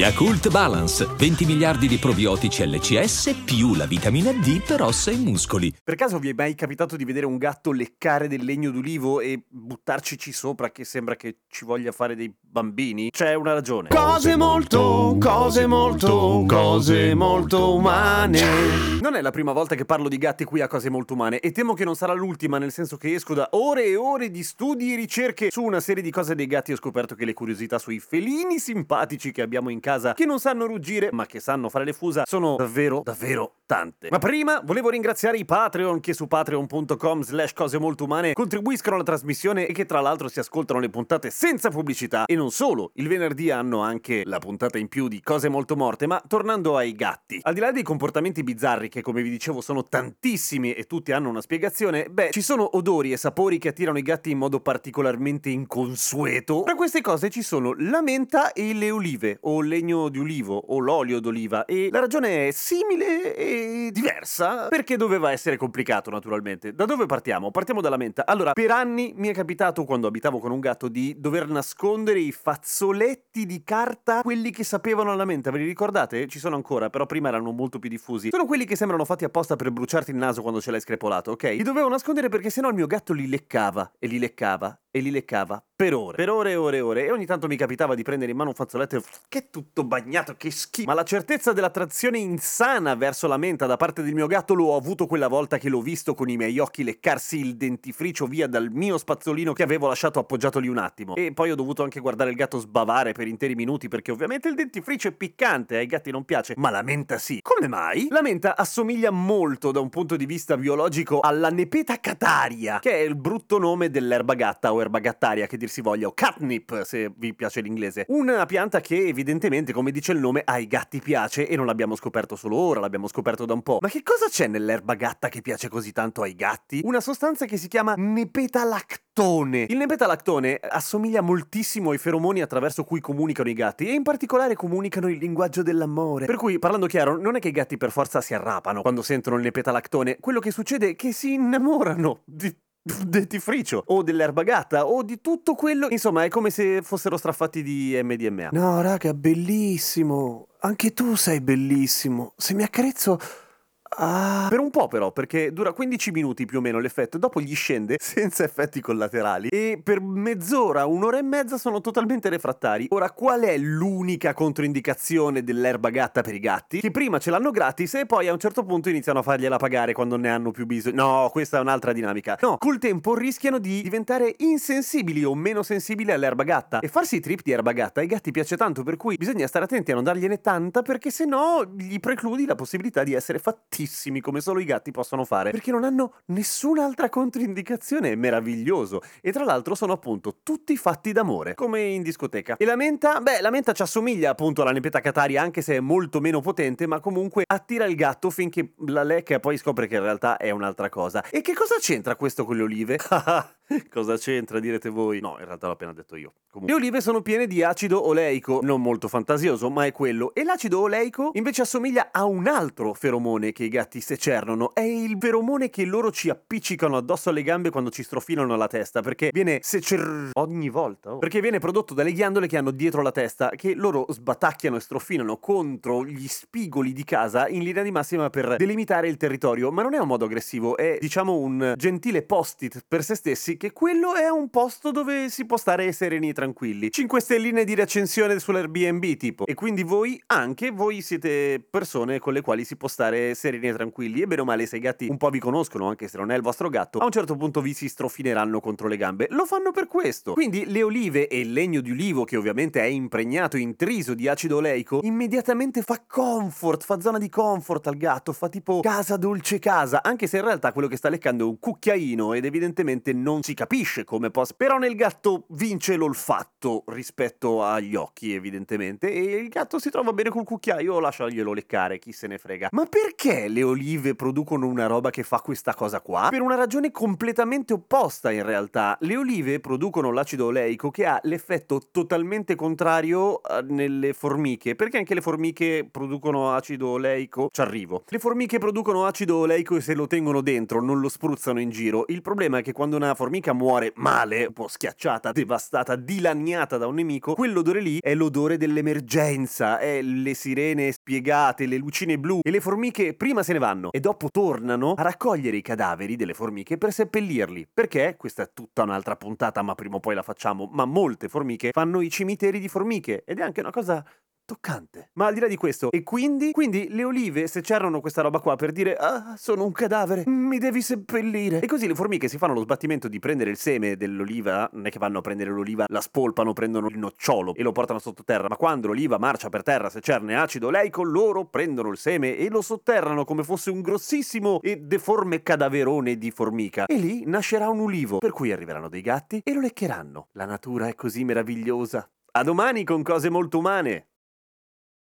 Yakult Balance, 20 miliardi di probiotici LCS più la vitamina D per ossa e muscoli. Per caso vi è mai capitato di vedere un gatto leccare del legno d'ulivo e buttarcici sopra che sembra che ci voglia fare dei bambini? C'è una ragione. Cose molto, cose molto, cose molto umane. Non è la prima volta che parlo di gatti qui a cose molto umane e temo che non sarà l'ultima, nel senso che esco da ore e ore di studi e ricerche su una serie di cose dei gatti e ho scoperto che le curiosità sui felini simpatici che abbiamo in casa, che non sanno ruggire ma che sanno fare le fusa, sono davvero, davvero tante. Ma prima volevo ringraziare i Patreon che su patreon.com slash cose molto umane contribuiscono alla trasmissione e che tra l'altro si ascoltano le puntate senza pubblicità e non solo, il venerdì hanno anche la puntata in più di cose molto morte, ma tornando ai gatti, al di là dei comportamenti bizzarri che come vi dicevo sono tantissimi e tutti hanno una spiegazione, beh, ci sono odori e sapori che attirano i gatti in modo particolarmente inconsueto. Tra queste cose ci sono la menta e le olive, o legno di ulivo, o l'olio d'oliva, e la ragione è simile e diversa, perché doveva essere complicato naturalmente. Da dove partiamo? Partiamo dalla menta. Allora, per anni mi è capitato, quando abitavo con un gatto, di dover nascondere i fazzoletti di carta, quelli che sapevano alla menta, ve li ricordate? Ci sono ancora, però prima erano molto più diffusi. Sono quelli che sembrano fatti apposta per bruciarti il naso quando ce l'hai screpolato, ok? Li dovevo nascondere perché sennò il mio gatto li leccava, e li leccava, e li leccava per ore, per ore e ore e ore. E ogni tanto mi capitava di prendere in mano un fazzoletto e che è tutto bagnato, che schifo. Ma la certezza dell'attrazione insana verso la menta da parte del mio gatto l'ho avuto quella volta che l'ho visto con i miei occhi leccarsi il dentifricio via dal mio spazzolino che avevo lasciato appoggiato lì un attimo. E poi ho dovuto anche guardare il gatto sbavare per interi minuti perché ovviamente il dentifricio è piccante, ai gatti non piace, ma la menta sì. Come mai? La menta assomiglia molto da un punto di vista biologico alla nepeta cataria, che è il brutto nome dell'erba gatta o erba gattaria che dir si voglia, o catnip se vi piace l'inglese. Una pianta che evidentemente, come dice il nome, ai gatti piace e non l'abbiamo scoperto solo ora, l'abbiamo scoperto da un po'. Ma che cosa c'è nell'erba gatta che piace così tanto ai gatti? Una sostanza che si chiama nepetalactone. Il nepetalactone assomiglia moltissimo ai feromoni attraverso cui comunicano i gatti e in particolare comunicano il linguaggio dell'amore. Per cui, parlando chiaro, non è che i gatti per forza si arrapano quando sentono il nepetalactone, quello che succede è che si innamorano di dentifricio o dell'erba gatta o di tutto quello. Insomma, è come se fossero straffatti di MDMA. No, raga, bellissimo. Anche tu sei bellissimo. Se mi accarezzo. Ah. Per un po' però, perché dura 15 minuti più o meno l'effetto, dopo gli scende senza effetti collaterali e per mezz'ora, un'ora e mezza sono totalmente refrattari. Ora, qual è l'unica controindicazione dell'erba gatta per i gatti? Che prima ce l'hanno gratis e poi a un certo punto iniziano a fargliela pagare quando ne hanno più bisogno. No, questa è un'altra dinamica. No, col tempo rischiano di diventare insensibili o meno sensibili all'erba gatta e farsi i trip di erba gatta ai gatti piace tanto, per cui bisogna stare attenti a non dargliene tanta perché se no gli precludi la possibilità di essere fatti come solo i gatti possono fare, perché non hanno nessun'altra controindicazione, è meraviglioso. E tra l'altro sono appunto tutti fatti d'amore, come in discoteca. E la menta? Beh, la menta ci assomiglia appunto alla nepeta cataria, anche se è molto meno potente, ma comunque attira il gatto finché la lecca e poi scopre che in realtà è un'altra cosa. E che cosa c'entra questo con le olive? cosa c'entra, direte voi? No, in realtà l'ho appena detto io. Comunque. Le olive sono piene di acido oleico, non molto fantasioso, ma è quello. E l'acido oleico invece assomiglia a un altro feromone che i gatti secernono. È il feromone che loro ci appiccicano addosso alle gambe quando ci strofinano la testa, perché viene secer... ogni volta. Oh. Perché viene prodotto dalle ghiandole che hanno dietro la testa, che loro sbatacchiano e strofinano contro gli spigoli di casa in linea di massima per delimitare il territorio. Ma non è un modo aggressivo, è diciamo un gentile post-it per se stessi che quello è un posto dove si può stare sereni e tranquilli. 5 stelline di recensione sull'Airbnb tipo. E quindi voi, anche voi siete persone con le quali si può stare sereni e tranquilli. E bene o male, se i gatti un po' vi conoscono, anche se non è il vostro gatto, a un certo punto vi si strofineranno contro le gambe. Lo fanno per questo. Quindi le olive e il legno di ulivo, che ovviamente è impregnato, intriso di acido oleico, immediatamente fa comfort, fa zona di comfort al gatto, fa tipo casa dolce casa, anche se in realtà quello che sta leccando è un cucchiaino ed evidentemente non ci si capisce come possa. Però nel gatto vince l'olfatto rispetto agli occhi, evidentemente. E il gatto si trova bene col cucchiaio, lasciaglielo leccare, chi se ne frega. Ma perché le olive producono una roba che fa questa cosa qua? Per una ragione completamente opposta, in realtà. Le olive producono l'acido oleico che ha l'effetto totalmente contrario eh, nelle formiche. Perché anche le formiche producono acido oleico? Ci arrivo. Le formiche producono acido oleico e se lo tengono dentro, non lo spruzzano in giro. Il problema è che quando una formica muore male, un po' schiacciata, devastata, dilaniata da un nemico, quell'odore lì è l'odore dell'emergenza, è le sirene spiegate, le lucine blu e le formiche prima se ne vanno e dopo tornano a raccogliere i cadaveri delle formiche per seppellirli. Perché? Questa è tutta un'altra puntata, ma prima o poi la facciamo. Ma molte formiche fanno i cimiteri di formiche ed è anche una cosa toccante. Ma al di là di questo, e quindi? Quindi le olive se c'erano questa roba qua per dire ah, sono un cadavere, mi devi seppellire. E così le formiche si fanno lo sbattimento di prendere il seme dell'oliva, non è che vanno a prendere l'oliva, la spolpano, prendono il nocciolo e lo portano sottoterra, ma quando l'oliva marcia per terra, se cerne acido oleico, loro prendono il seme e lo sotterrano come fosse un grossissimo e deforme cadaverone di formica. E lì nascerà un ulivo, per cui arriveranno dei gatti e lo leccheranno. La natura è così meravigliosa. A domani con cose molto umane.